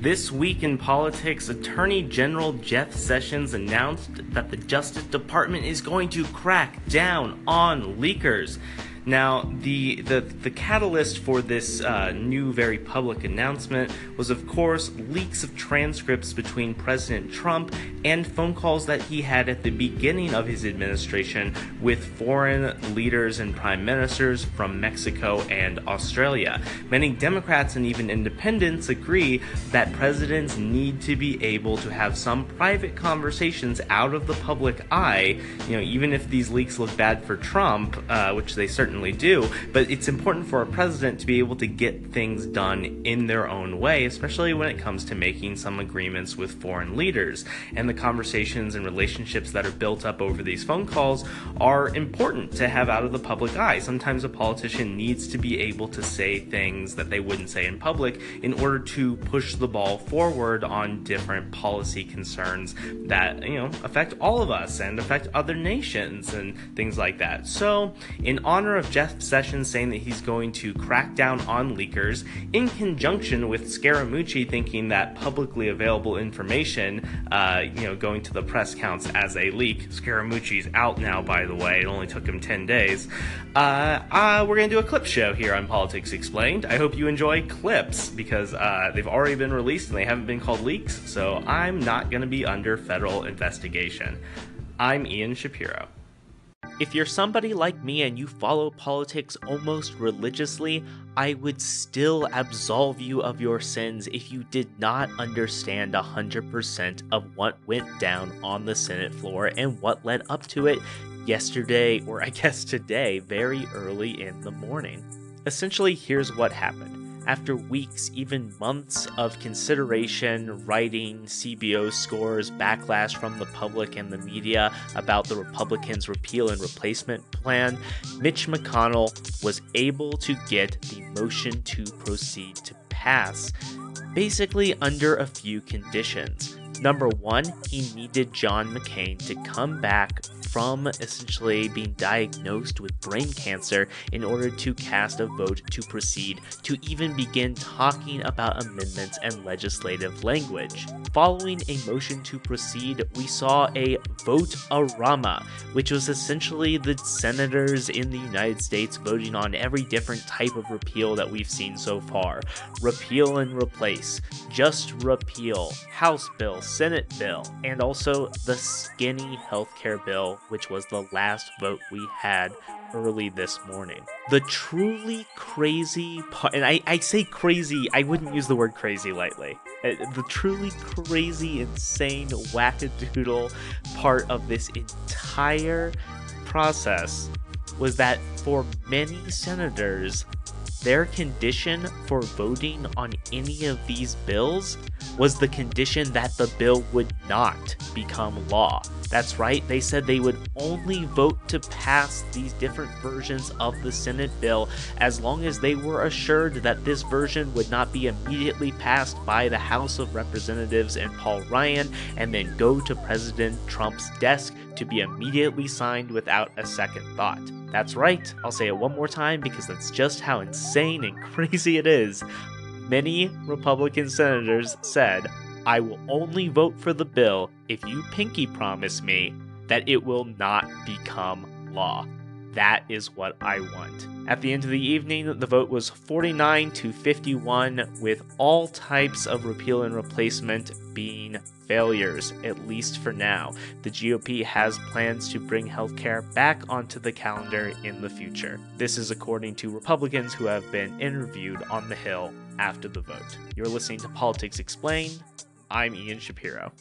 This week in politics, Attorney General Jeff Sessions announced that the Justice Department is going to crack down on leakers. Now, the, the, the catalyst for this uh, new, very public announcement was, of course, leaks of transcripts between President Trump and phone calls that he had at the beginning of his administration with foreign leaders and prime ministers from Mexico and Australia. Many Democrats and even independents agree that presidents need to be able to have some private conversations out of the public eye, you know, even if these leaks look bad for Trump, uh, which they certainly certainly do, but it's important for a president to be able to get things done in their own way, especially when it comes to making some agreements with foreign leaders. And the conversations and relationships that are built up over these phone calls are important to have out of the public eye. Sometimes a politician needs to be able to say things that they wouldn't say in public in order to push the ball forward on different policy concerns that, you know, affect all of us and affect other nations and things like that. So, in honor of Jeff Sessions saying that he's going to crack down on leakers in conjunction with Scaramucci thinking that publicly available information, uh, you know, going to the press counts as a leak. Scaramucci's out now, by the way. It only took him 10 days. Uh, uh, we're going to do a clip show here on Politics Explained. I hope you enjoy clips because uh, they've already been released and they haven't been called leaks, so I'm not going to be under federal investigation. I'm Ian Shapiro. If you're somebody like me and you follow politics almost religiously, I would still absolve you of your sins if you did not understand 100% of what went down on the Senate floor and what led up to it yesterday, or I guess today, very early in the morning. Essentially, here's what happened after weeks, even months of consideration, writing, CBO scores, backlash from the public and the media about the Republicans' repeal and replacement plan, Mitch McConnell was able to get the motion to proceed to pass, basically under a few conditions. Number one, he needed John McCain to come back from essentially being diagnosed with brain cancer in order to cast a vote to proceed to even begin talking about amendments and legislative language. Following a motion to proceed, we saw a vote arama, which was essentially the senators in the United States voting on every different type of repeal that we've seen so far. Repeal and replace, just repeal, House bill, Senate bill, and also the skinny healthcare bill which was the last vote we had early this morning. The truly crazy part, and I, I say crazy, I wouldn't use the word crazy lightly. Uh, the truly crazy, insane, wackadoodle part of this entire process was that for many senators, their condition for voting on any of these bills was the condition that the bill would not become law. That's right, they said they would only vote to pass these different versions of the Senate bill as long as they were assured that this version would not be immediately passed by the House of Representatives and Paul Ryan and then go to President Trump's desk to be immediately signed without a second thought. That's right, I'll say it one more time because that's just how insane and crazy it is. Many Republican senators said, I will only vote for the bill if you pinky promise me that it will not become law. That is what I want. At the end of the evening, the vote was 49 to 51, with all types of repeal and replacement being failures, at least for now. The GOP has plans to bring healthcare back onto the calendar in the future. This is according to Republicans who have been interviewed on the Hill after the vote. You're listening to Politics Explained. I'm Ian Shapiro.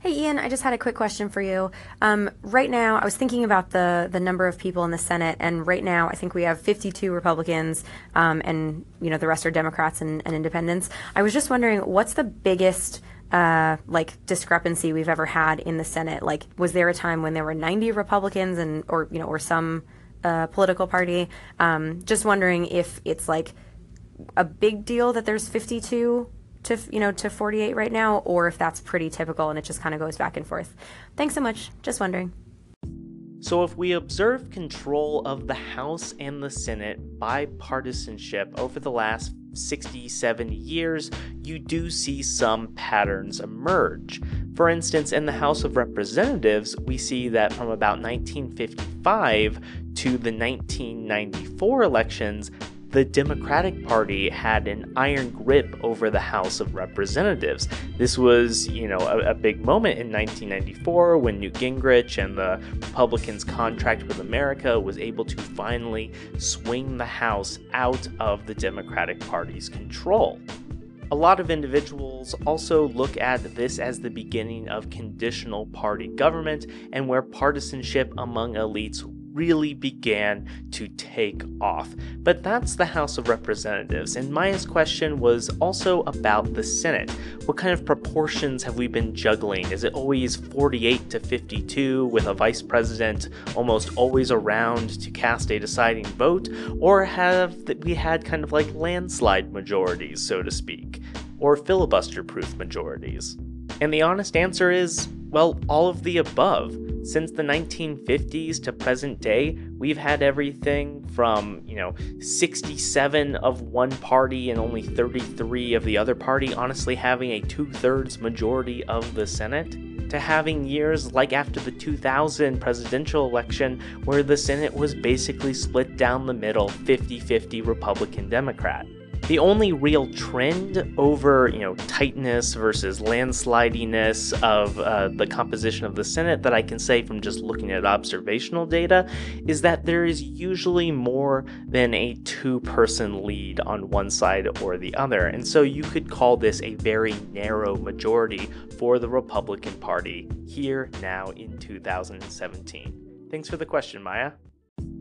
Hey Ian, I just had a quick question for you. Um, right now, I was thinking about the the number of people in the Senate, and right now, I think we have 52 Republicans, um, and you know the rest are Democrats and, and Independents. I was just wondering, what's the biggest uh, like discrepancy we've ever had in the Senate? Like, was there a time when there were 90 Republicans and or you know or some uh, political party? Um, just wondering if it's like a big deal that there's 52 to you know to 48 right now or if that's pretty typical and it just kind of goes back and forth. Thanks so much. Just wondering. So, if we observe control of the House and the Senate bipartisanship over the last 67 years, you do see some patterns emerge. For instance, in the House of Representatives, we see that from about 1955 to the 1994 elections, the Democratic Party had an iron grip over the House of Representatives. This was, you know, a, a, big moment in 1994 when Newt Gingrich and the Republicans' contract with America was able to finally swing the House out of the Democratic Party's control. A lot of individuals also look at this as the beginning of conditional party government and where partisanship among elites really began to take off. But that's the House of Representatives, and Maya's question was also about the Senate. What kind of proportions have we been juggling? Is it always 48 to 52 with a vice president almost always around to cast a deciding vote? Or have we had kind of like landslide majorities, so to speak? Or filibuster proof majorities? And the honest answer is well, all of the above. Since the 1950s to present day, we've had everything from, you know, 67 of one party and only 33 of the other party honestly having a two thirds majority of the Senate, to having years like after the 2000 presidential election where the Senate was basically split down the middle 50 50 Republican Democrat. The only real trend over, you know, tightness versus landslidiness of uh, the composition of the Senate that I can say from just looking at observational data is that there is usually more than a two person lead on one side or the other. And so you could call this a very narrow majority for the Republican Party here now in 2017. Thanks for the question, Maya.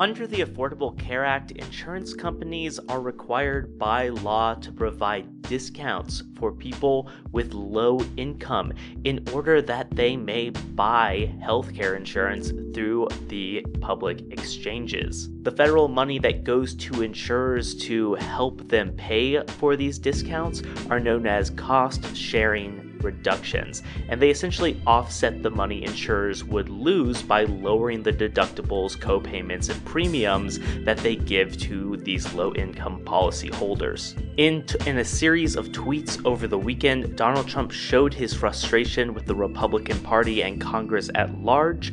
Under the Affordable Care Act, insurance companies are required by law to provide discounts for people with low income in order that they may buy healthcare insurance through the public exchanges. The federal money that goes to insurers to help them pay for these discounts are known as cost sharing reductions, and they essentially offset the money insurers would lose by lowering the deductibles, co-payments, and premiums that they give to these low-income policyholders. In, t- in a series of tweets over the weekend, Donald Trump showed his frustration with the Republican Party and Congress at large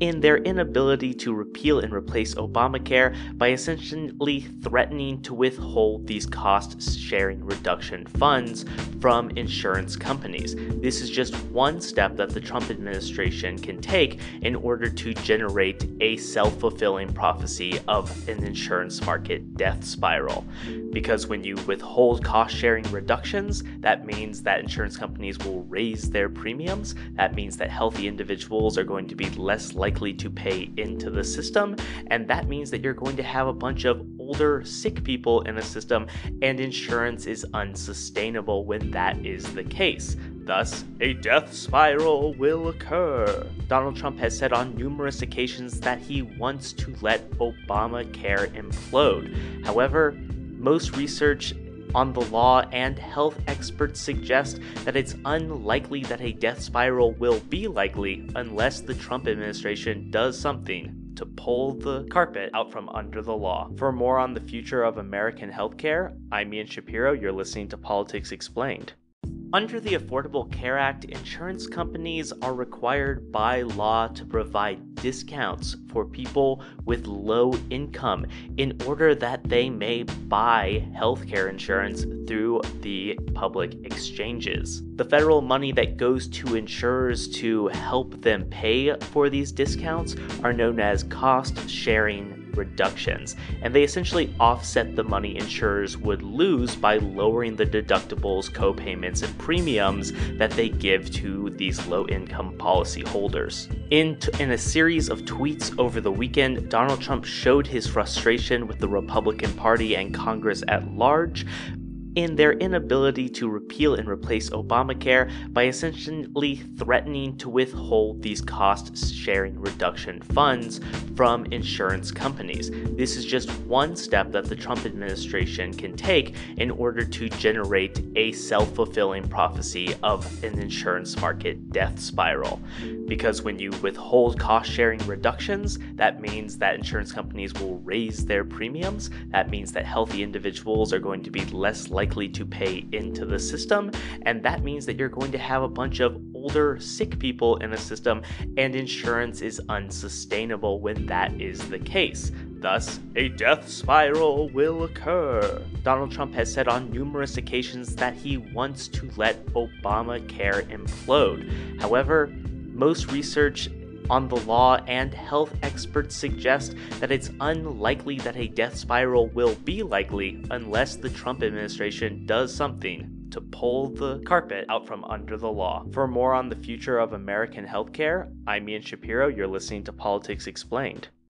in their inability to repeal and replace Obamacare by essentially threatening to withhold these cost sharing reduction funds from insurance companies. This is just one step that the Trump administration can take in order to generate a self fulfilling prophecy of an insurance market death spiral. Because when you withhold cost sharing reductions, that means that insurance companies will raise their premiums. That means that healthy individuals are going to be less likely likely to pay into the system, and that means that you're going to have a bunch of older, sick people in the system, and insurance is unsustainable when that is the case. Thus, a death spiral will occur. Donald Trump has said on numerous occasions that he wants to let Obamacare implode. However, most research on the law, and health experts suggest that it's unlikely that a death spiral will be likely unless the Trump administration does something to pull the carpet out from under the law. For more on the future of American healthcare, I'm Ian Shapiro. You're listening to Politics Explained. Under the Affordable Care Act, insurance companies are required by law to provide discounts for people with low income in order that they may buy healthcare insurance through the public exchanges. The federal money that goes to insurers to help them pay for these discounts are known as cost sharing reductions, and they essentially offset the money insurers would lose by lowering the deductibles, co-payments, and premiums that they give to these low-income policyholders. In, t- in a series of tweets over the weekend, Donald Trump showed his frustration with the Republican Party and Congress at large in their inability to repeal and replace Obamacare by essentially threatening to withhold these cost sharing reduction funds from insurance companies. This is just one step that the Trump administration can take in order to generate a self fulfilling prophecy of an insurance market death spiral. Because when you withhold cost sharing reductions, that means that insurance companies will raise their premiums. That means that healthy individuals are going to be less likely to pay into the system. And that means that you're going to have a bunch of older, sick people in the system, and insurance is unsustainable when that is the case. Thus, a death spiral will occur. Donald Trump has said on numerous occasions that he wants to let Obamacare implode. However, most research on the law and health experts suggest that it's unlikely that a death spiral will be likely unless the Trump administration does something to pull the carpet out from under the law. For more on the future of American healthcare, I'm Ian Shapiro. You're listening to Politics Explained.